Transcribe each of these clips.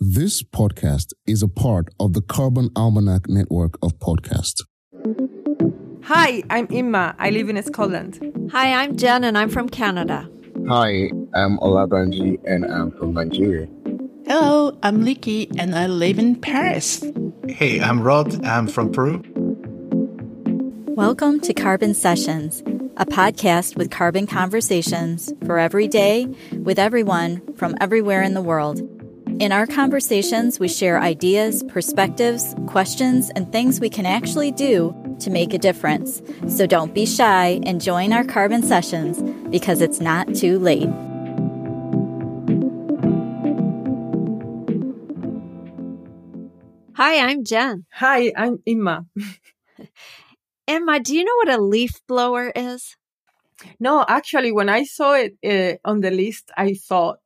This podcast is a part of the Carbon Almanac network of podcasts. Hi, I'm Imma. I live in Scotland. Hi, I'm Jenn and I'm from Canada. Hi, I'm Olabanji and I'm from Nigeria. Hello, I'm Leekei and I live in Paris. Hey, I'm Rod. I'm from Peru. Welcome to Carbon Sessions, a podcast with carbon conversations for every day with everyone from everywhere in the world. In our conversations, we share ideas, perspectives, questions, and things we can actually do to make a difference. So don't be shy and join our carbon sessions because it's not too late. Hi, I'm Jenn. Hi, I'm Imma. Emma, do you know what a leaf blower is? No, actually, when I saw it uh, on the list, I thought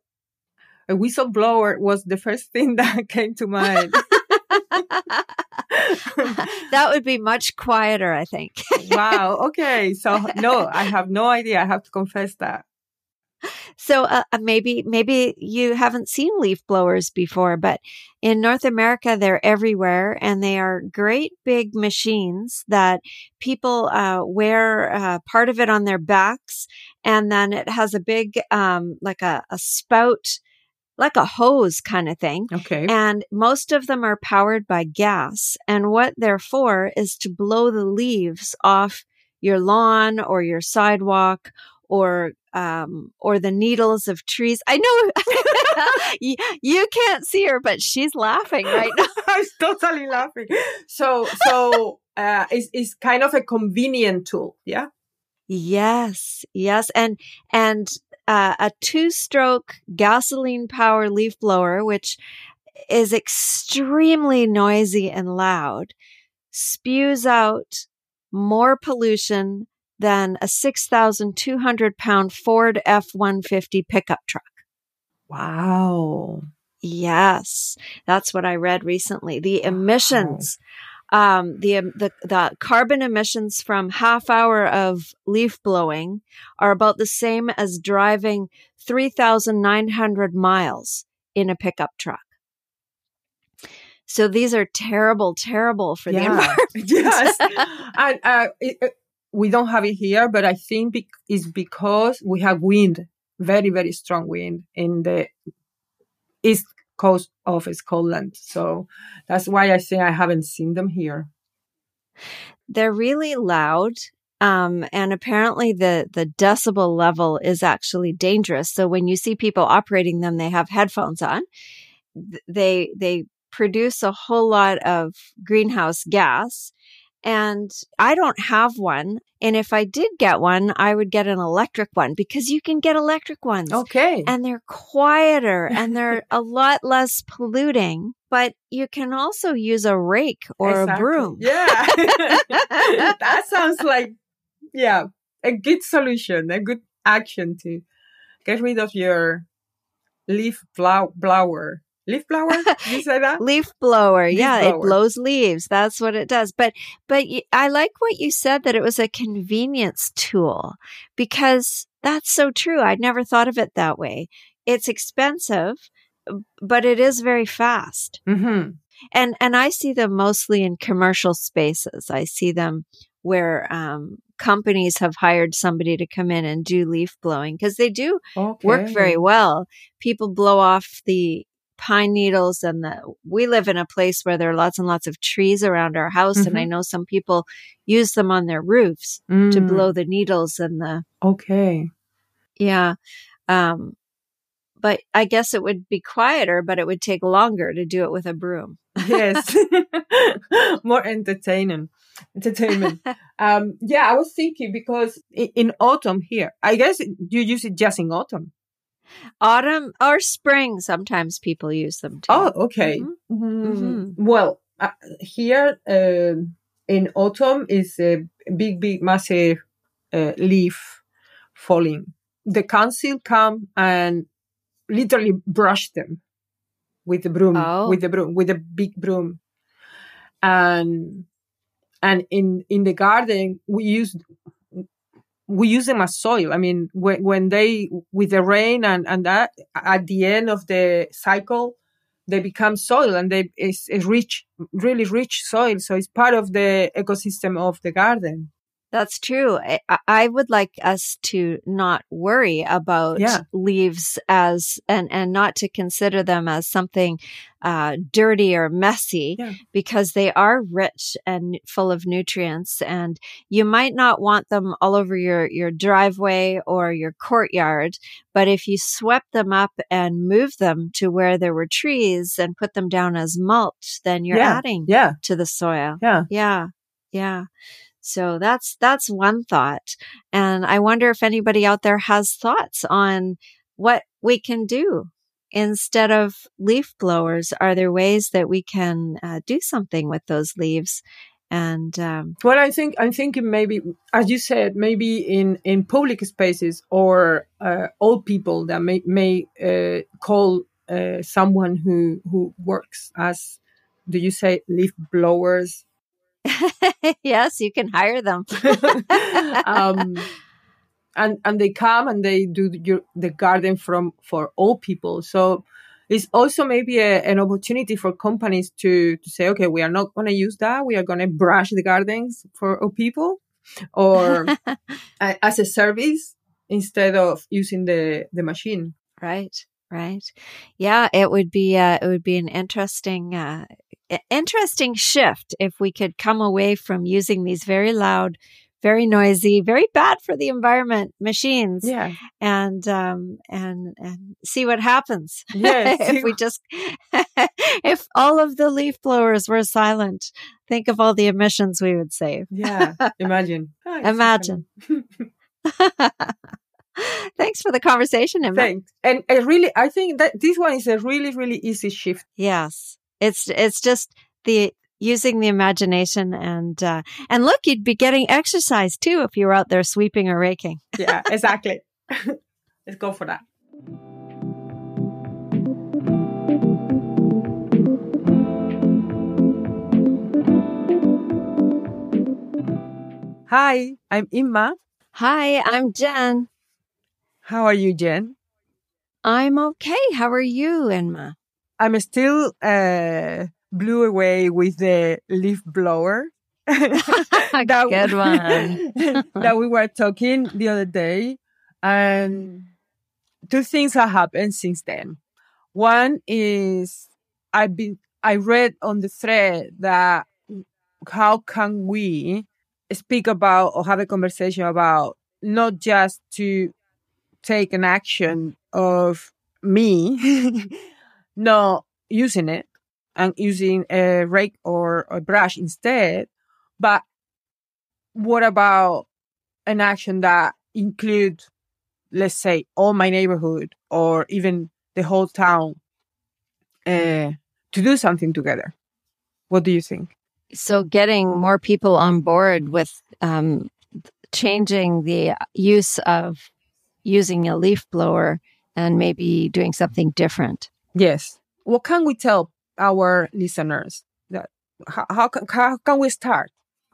a whistleblower was the first thing that came to mind. that would be much quieter, I think. wow. Okay. So no, I have no idea. I have to confess that. So uh, uh, maybe maybe you haven't seen leaf blowers before, but in North America they're everywhere, and they are great big machines that people uh, wear uh, part of it on their backs, and then it has a big um, like a, a spout like a hose kind of thing. Okay. And most of them are powered by gas. And what they're for is to blow the leaves off your lawn or your sidewalk or um, or the needles of trees. I know you, you, can't see her, but she's laughing right now. I'm totally laughing. So so uh, it's it's kind of a convenient tool, yeah. Yes, yes, and and uh, a two stroke gasoline power leaf blower, which is extremely noisy and loud, spews out more pollution than a 6,200 pound Ford F 150 pickup truck. Wow. Yes, that's what I read recently. The emissions um, the, the, the carbon emissions from half hour of leaf blowing are about the same as driving 3,900 miles in a pickup truck. So these are terrible, terrible for yeah. the environment. yes. and, uh, it, we don't have it here, but I think be- it's because we have wind, very, very strong wind in the east coast of Scotland. So that's why I say I haven't seen them here. They're really loud. Um, and apparently the, the decibel level is actually dangerous. So when you see people operating them, they have headphones on. They, they produce a whole lot of greenhouse gas and I don't have one. And if I did get one, I would get an electric one because you can get electric ones. Okay. And they're quieter and they're a lot less polluting. But you can also use a rake or exactly. a broom. Yeah. that sounds like, yeah, a good solution, a good action to get rid of your leaf blower leaf blower? You say that? Leaf blower. Leaf yeah blower. it blows leaves. That's what it does. But but i like what you said that it was a convenience tool because that's so true. I'd never thought of it that way. It's expensive but it is very fast. Mm-hmm. and and i see them mostly in commercial spaces. I see them where um, companies have hired somebody to come in and do leaf blowing because they do okay. work very well. People blow off the pine needles and the we live in a place where there are lots and lots of trees around our house mm-hmm. and i mm-hmm. know some people use them on their roofs mm. to blow the needles and the okay yeah um but i guess it would be quieter but it would take longer to do it with a broom yes more entertaining entertainment um yeah i was thinking because in, in autumn here i guess you use it just in autumn Autumn or spring, sometimes people use them too. Oh, okay. Mm-hmm. Mm-hmm. Well, uh, here uh, in autumn is a big, big, massive uh, leaf falling. The council come and literally brush them with the broom, oh. with the broom, with a big broom, and and in in the garden we use we use them as soil. I mean, when, when they, with the rain and, and that, at the end of the cycle, they become soil and they is, is rich, really rich soil. So it's part of the ecosystem of the garden. That's true. I, I would like us to not worry about Yeah. leaves as and and not to consider them as something uh, dirty or messy Yeah. because they are rich and full of nutrients. And you might not want them all over your your driveway or your courtyard, but if you swept them up and moved them to where there were trees and put them down as mulch, then you're Yeah. adding Yeah. to the soil. Yeah. Yeah. Yeah. So that's that's one thought. And I wonder if anybody out there has thoughts on what we can do instead of leaf blowers. Are there ways that we can uh, do something with those leaves? And um, Well, I think I'm thinking maybe, as you said, maybe in in public spaces or uh, old people that may may uh, call uh, someone who who works as, do you say leaf blowers? yes, you can hire them. um, and and they come and they do your, the garden from for old people. So it's also maybe a, an opportunity for companies to to say, okay, we are not going to use that. We are going to brush the gardens for old people, or a- as a service instead of using the the machine. Right, right. Yeah, it would be uh, it would be an interesting uh, interesting shift if we could come away from using these very loud, very noisy, very bad for the environment machines Yeah, and um and and see what happens. Yes, if we just if all of the leaf blowers were silent, think of all the emissions we would save. yeah. Imagine. So Imagine. Thanks for the conversation, Emma. Thanks. And I really, I think that this one is a really, really easy shift. Yes. It's it's just the using the imagination and uh and look, you'd be getting exercise too if you were out there sweeping or raking. Yeah, exactly. Let's go for that. Hi, I'm Imma. Hi, I'm Jenn. How are you, Jenn? I'm okay. How are you, Imma? I'm still uh, blew away with the leaf blower. that, Good one. that we were talking the other day, and two things have happened since then. One is I've been I read on the thread that how can we speak about or have a conversation about not just to take an action of me not using it and using a rake or a brush instead, but what about an action that include, let's say, all my neighborhood or even the whole town uh, to do something together? What do you think? So getting more people on board with um changing the use of using a leaf blower and maybe doing something different. Yes. What can we tell our listeners that how, how, can, how can we start?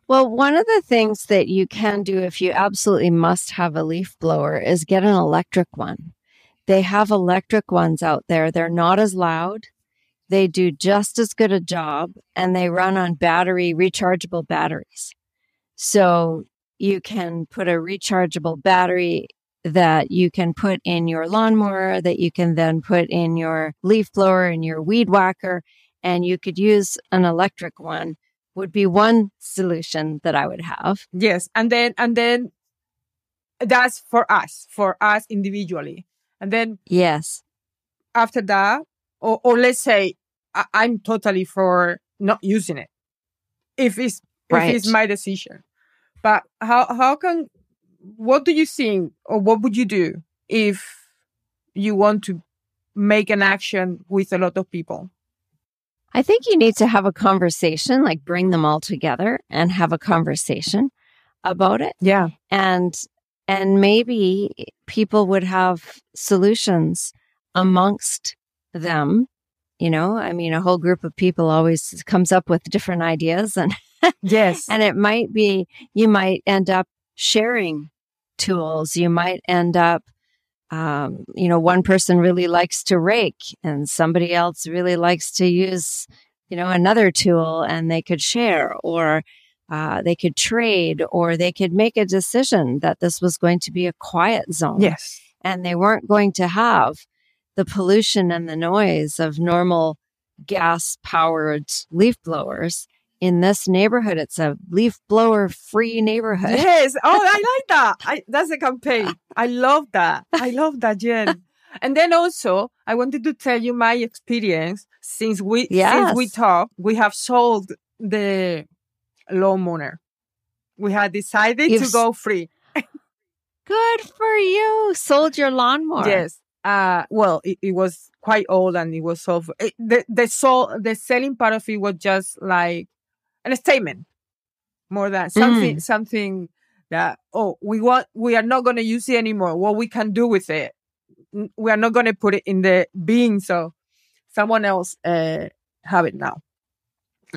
Well, one of the things that you can do if you absolutely must have a leaf blower is get an electric one. They have electric ones out there. They're not as loud. They do just as good a job and they run on battery, rechargeable batteries. So you can put a rechargeable battery that you can put in your lawnmower, that you can then put in your leaf blower and your weed whacker, and you could use an electric one would be one solution that I would have. Yes. And then, and then that's for us, for us individually. And then Yes. after that, or, or let's say I, I'm totally for not using it. If it's, if it's my decision. But how, how can, what do you think or what would you do if you want to make an action with a lot of people? I think you need to have a conversation, like bring them all together and have a conversation about it. Yeah. And and maybe people would have solutions amongst them. You know, I mean, a whole group of people always comes up with different ideas and Yes. and it might be you might end up sharing tools you might end up um, you know, one person really likes to rake and somebody else really likes to use, you know, another tool and they could share or uh, they could trade or they could make a decision that this was going to be a quiet zone. Yes. And they weren't going to have the pollution and the noise of normal gas powered leaf blowers in this neighborhood. It's a leaf blower free neighborhood. Yes. Oh, I like that. I, that's a campaign. I love that. I love that, Jenn. And then also, I wanted to tell you my experience since we Yes. since we talked. We have sold the lawnmower. We had decided You've to go free. Good for you. Sold your lawnmower. Yes. Uh, well, it, it was quite old and it was so, it, the, the, so, the selling part of it was just like a statement more than something, something that, oh, we want, we are not going to use it anymore. What we can do with it. We are not going to put it in the bin. So someone else, uh, have it now.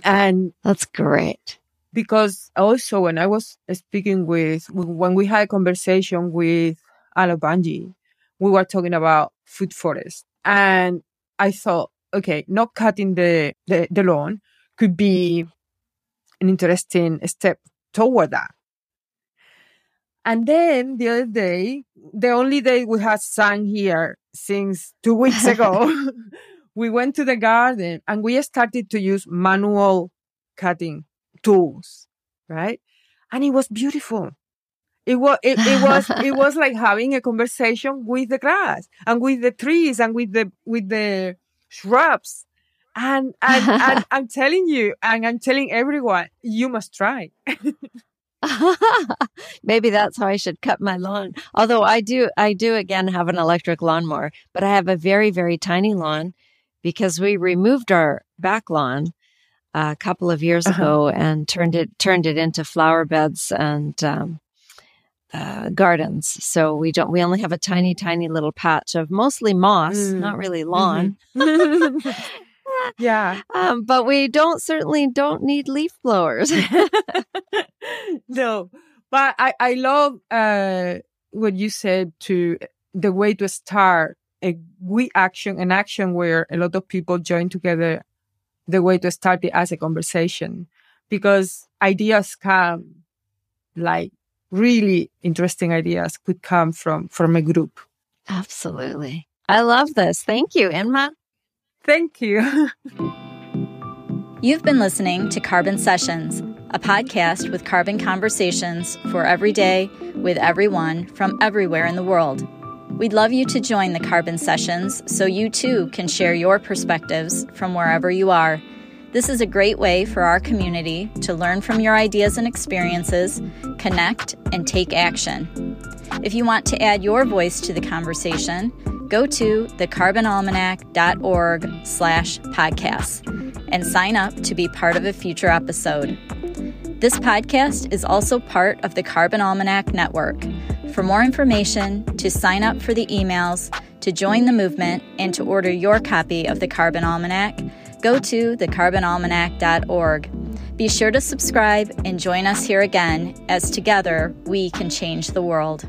And That's great. because also when I was speaking with, when we had a conversation with Olabanji, we were talking about food forest. And I thought, okay, not cutting the, the, the lawn could be an interesting step toward that. And then the other day, the only day we had sun here since two weeks ago, we went to the garden and we started to use manual cutting tools, right? And it was beautiful. It was, it, it was, it was like having a conversation with the grass and with the trees and with the, with the shrubs. And, and, and I'm telling you, and I'm telling everyone, you must try. Maybe that's how I should cut my lawn. Although I do, I do again have an electric lawnmower, but I have a very, very tiny lawn because we removed our back lawn a couple of years Uh-huh. ago and turned it turned it into flower beds and um, uh, gardens. So we don't. We only have a tiny, tiny little patch of mostly moss, Mm. not really lawn. yeah. Um, but we don't certainly don't need leaf blowers. no, but I, I love uh, what you said to the way to start a we action, an action where a lot of people join together, the way to start it as a conversation, because ideas come, like really interesting ideas could come from from a group. Absolutely. I love this. Thank you, Imma. Thank you. You've been listening to Carbon Sessions, a podcast with carbon conversations for every day with everyone from everywhere in the world. We'd love you to join the Carbon Sessions so you too can share your perspectives from wherever you are. This is a great way for our community to learn from your ideas and experiences, connect, and take action. If you want to add your voice to the conversation, go to thecarbonalmanac.org slash podcasts and sign up to be part of a future episode. This podcast is also part of the Carbon Almanac Network. For more information, to sign up for the emails, to join the movement, and to order your copy of the Carbon Almanac, go to thecarbonalmanac.org. Be sure to subscribe and join us here again as together we can change the world.